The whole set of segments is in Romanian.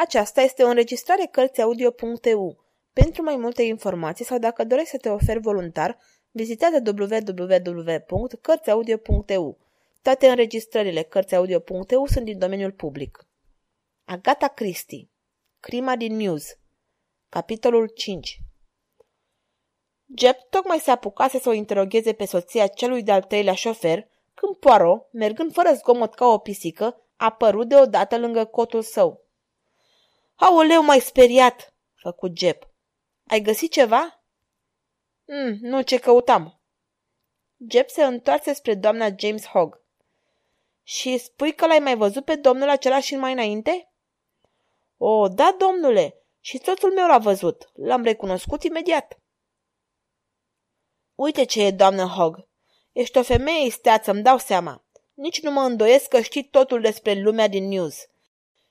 Aceasta este o înregistrare Cărțiaudio.eu. Pentru mai multe informații sau dacă dorești să te oferi voluntar, vizitează www.cărțiaudio.eu. Toate înregistrările Cărțiaudio.eu sunt din domeniul public. Agata Christie Crima din News Capitolul 5 Jeb tocmai se apucase să o interogheze pe soția celui de-al treilea șofer, când Poirot, mergând fără zgomot ca o pisică, a apărut deodată lângă cotul său. Aoleu, mai speriat!" făcut Jeb. Ai găsit ceva?" Mm, nu ce căutam." Jeb se întoarse spre doamna James Hogg. Și spui că l-ai mai văzut pe domnul acela și mai înainte?" O, da, domnule, și soțul meu l-a văzut. L-am recunoscut imediat." Uite ce e, doamnă Hogg. Ești o femeie isteață, îmi dau seama. Nici nu mă îndoiesc că știi totul despre lumea din news.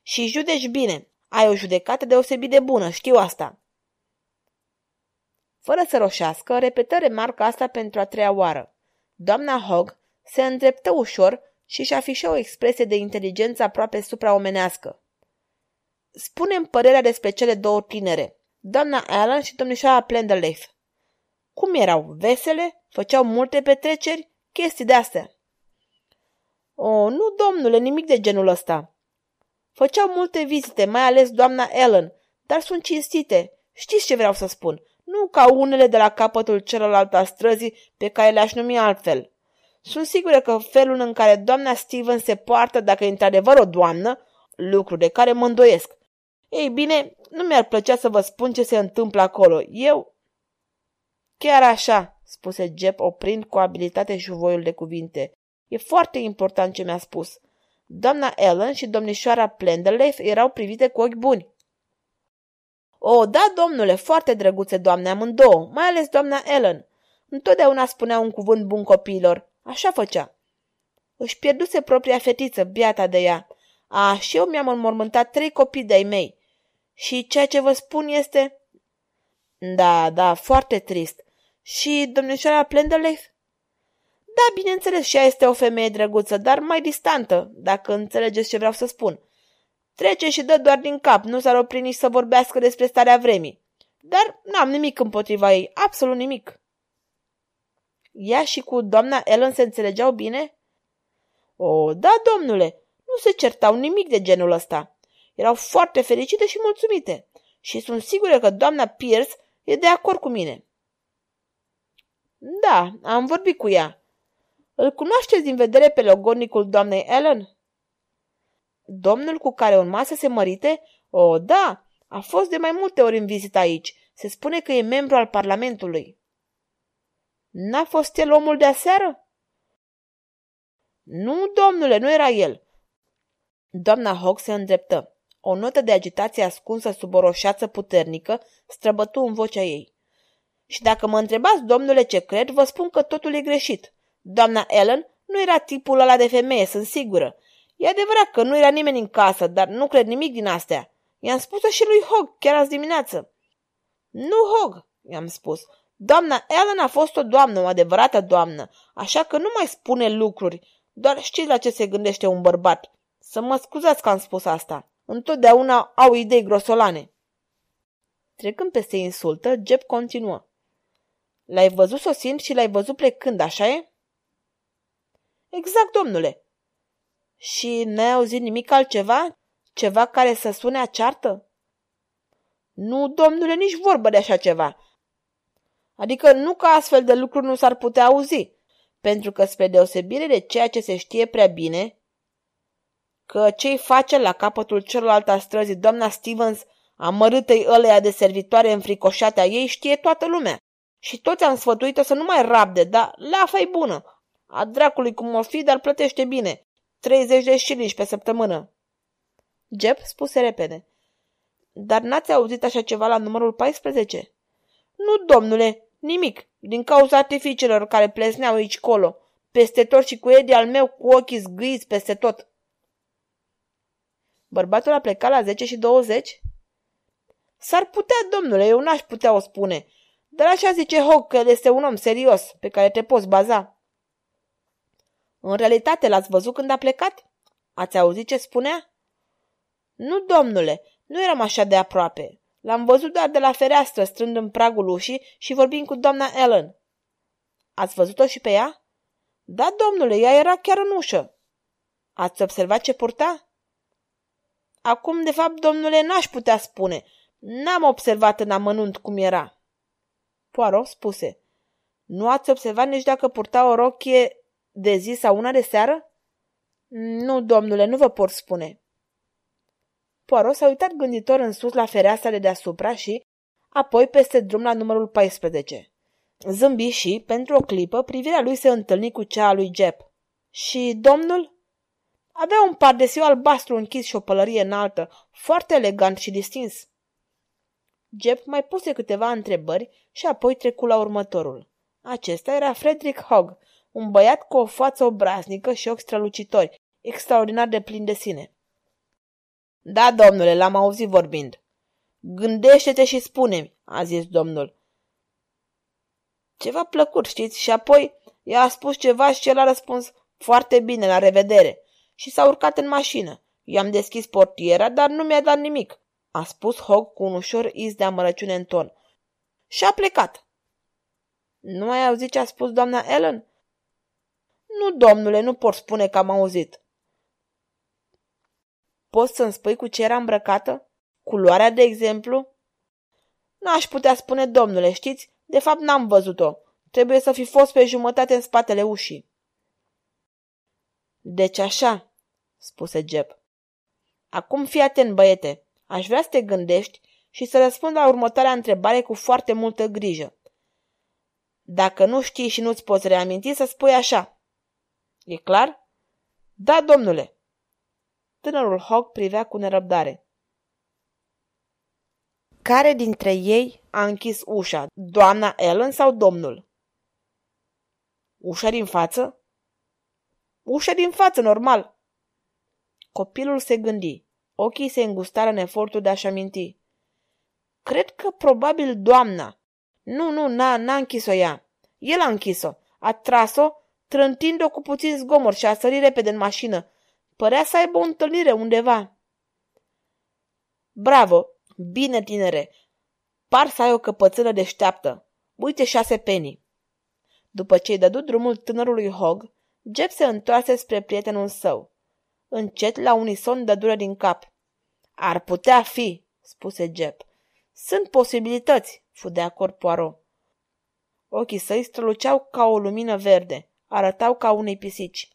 Și judeci bine. Ai o judecată deosebit de bună, știu asta. Fără să roșească, repetă remarca asta pentru a treia oară. Doamna Hogg se îndreptă ușor și își afișă o expresie de inteligență aproape supraomenească. Spune-mi părerea despre cele două tinere, doamna Allen și domnișoara Plenderleith. Cum erau? Vesele? Făceau multe petreceri? Chestii de-astea. O, nu, domnule, nimic de genul ăsta. Făceau multe vizite, mai ales doamna Ellen, dar sunt cinstite. Știți ce vreau să spun? Nu ca unele de la capătul celălalt al străzii pe care le-aș numi altfel. Sunt sigură că felul în care doamna Steven se poartă, dacă e într-adevăr o doamnă, lucru de care mă îndoiesc. Ei bine, nu mi-ar plăcea să vă spun ce se întâmplă acolo. Eu... Chiar așa, spuse Jeb oprind cu abilitate șuvoiul de cuvinte. E foarte important ce mi-a spus. Doamna Ellen și domnișoara Plenderleaf erau privite cu ochi buni. O, da, domnule, foarte drăguțe doamne amândouă, mai ales doamna Ellen. Întotdeauna spunea un cuvânt bun copiilor. Așa făcea. Își pierduse propria fetiță, biata de ea. A, și eu mi-am înmormântat trei copii de-ai mei. Și ceea ce vă spun este... Da, da, foarte trist. Și domnișoara Plenderleaf? Da, bineînțeles, și ea este o femeie drăguță, dar mai distantă, dacă înțelegeți ce vreau să spun. Trece și dă doar din cap, nu s-ar opri nici să vorbească despre starea vremii. Dar n-am nimic împotriva ei, absolut nimic. Ea și cu doamna Ellen se înțelegeau bine? O, da, domnule, nu se certau nimic de genul ăsta. Erau foarte fericite și mulțumite. Și sunt sigură că doamna Pierce e de acord cu mine. Da, am vorbit cu ea. Îl cunoașteți din vedere pe logonicul doamnei Ellen? Domnul cu care urma să se mărite? O, da, a fost de mai multe ori în vizită aici. Se spune că e membru al Parlamentului. N-a fost el omul de aseară? Nu, domnule, nu era el. Doamna Hogg se îndreptă. O notă de agitație ascunsă sub o roșață puternică străbătu în vocea ei. Și dacă mă întrebați, domnule, ce cred, vă spun că totul e greșit. Doamna Ellen nu era tipul ăla de femeie, sunt sigură. E adevărat că nu era nimeni în casă, dar nu cred nimic din astea. I-am spus și lui Hog chiar azi dimineață. Nu Hog, i-am spus. Doamna Ellen a fost o doamnă, o adevărată doamnă, așa că nu mai spune lucruri. Doar știți la ce se gândește un bărbat. Să mă scuzați că am spus asta. Întotdeauna au idei grosolane. Trecând peste insultă, Jeb continuă. L-ai văzut sosind și l-ai văzut plecând, așa e? Exact, domnule. Și n-ai auzit nimic altceva? Ceva care să sune a ceartă? Nu, domnule, nici vorbă de așa ceva. Adică nu că astfel de lucruri nu s-ar putea auzi, pentru că spre deosebire de ceea ce se știe prea bine, că ce-i face la capătul celălalt al străzii doamna Stevens, amărâtei ăleia de servitoare înfricoșate a ei, știe toată lumea. Și toți am sfătuit-o să nu mai rabde, dar lafa e bună. A dracului cum o fi, dar plătește bine. 30 de șiliși pe săptămână. Jeb spuse repede. Dar n-ați auzit așa ceva la numărul 14? Nu, domnule, nimic, din cauza artificiilor care plesneau aici colo, peste tot și cu Edi al meu cu ochii zgâiți peste tot. Bărbatul a plecat la 10 și 20? S-ar putea, domnule, eu n-aș putea o spune. Dar așa zice Hog că el este un om serios, pe care te poți baza. În realitate l-ați văzut când a plecat? Ați auzit ce spunea? Nu, domnule, Nu eram așa de aproape. L-am văzut doar de la fereastră, strând în pragul ușii și vorbind cu doamna Ellen. Ați văzut-o și pe ea? Da, domnule, ea era chiar în ușă. Ați observat ce purta? Acum, de fapt, domnule, n-aș putea spune. N-am observat în amănunt cum era. Poirot spuse. Nu ați observat nici dacă purta o rochie de zi sau una de seară? Nu, domnule, nu vă pot spune. Poirot s-a uitat gânditor în sus la fereastra de deasupra și, apoi peste drum la numărul 14. Zâmbi și, pentru o clipă, privirea lui se întâlni cu cea a lui Jep. Și domnul? Avea un pardesiu albastru închis și o pălărie înaltă, foarte elegant și distins. Jep mai puse câteva întrebări și apoi trecu la următorul. Acesta era Frederick Hogg, un băiat cu o față obraznică și ochi strălucitori, extraordinar de plin de sine. Da, domnule, l-am auzit vorbind. Gândește-te și spune-mi, a zis domnul. Ceva plăcut, știți? Și apoi ea a spus ceva și el a răspuns foarte bine, la revedere. Și s-a urcat în mașină. I-am deschis portiera, dar nu mi-a dat nimic, a spus Hog cu un ușor iz de amărăciune în ton. Și a plecat. Nu ai auzit ce a spus doamna Ellen? Nu, domnule, nu pot spune că am auzit. Poți să-mi spui cu ce era îmbrăcată? Culoarea, de exemplu? N-aș putea spune, domnule, știți? De fapt, n-am văzut-o. Trebuie să fi fost pe jumătate în spatele ușii. Deci așa, spuse Jeb. Acum fii atent, băiete. Aș vrea să te gândești și să răspund la următoarea întrebare cu foarte multă grijă. Dacă nu știi și nu-ți poți reaminti, să spui așa. E clar? Da, domnule. Tânărul Hog privea cu nerăbdare. Care dintre ei a închis ușa, doamna Ellen sau domnul? Ușa din față? Ușa din față, normal. Copilul se gândi. Ochii se îngustară în efortul de a-și aminti. Cred că probabil doamna. Nu, nu, n-a, n-a închis-o ea. El a închis-o. A tras-o, trântind-o cu puțin zgomor și a sărit repede în mașină. Părea să aibă o întâlnire undeva. Bravo! Bine, tinere! Par să ai o căpățână deșteaptă. Uite șase penii. După ce i dădu drumul tânărului Hog, Jeb se întoarse spre prietenul său. Încet, la unison, dă dură din cap. Ar putea fi, spuse Jeb. Sunt posibilități, fu de acord Poirot. Ochii săi străluceau ca o lumină verde, arătau ca unei pisici.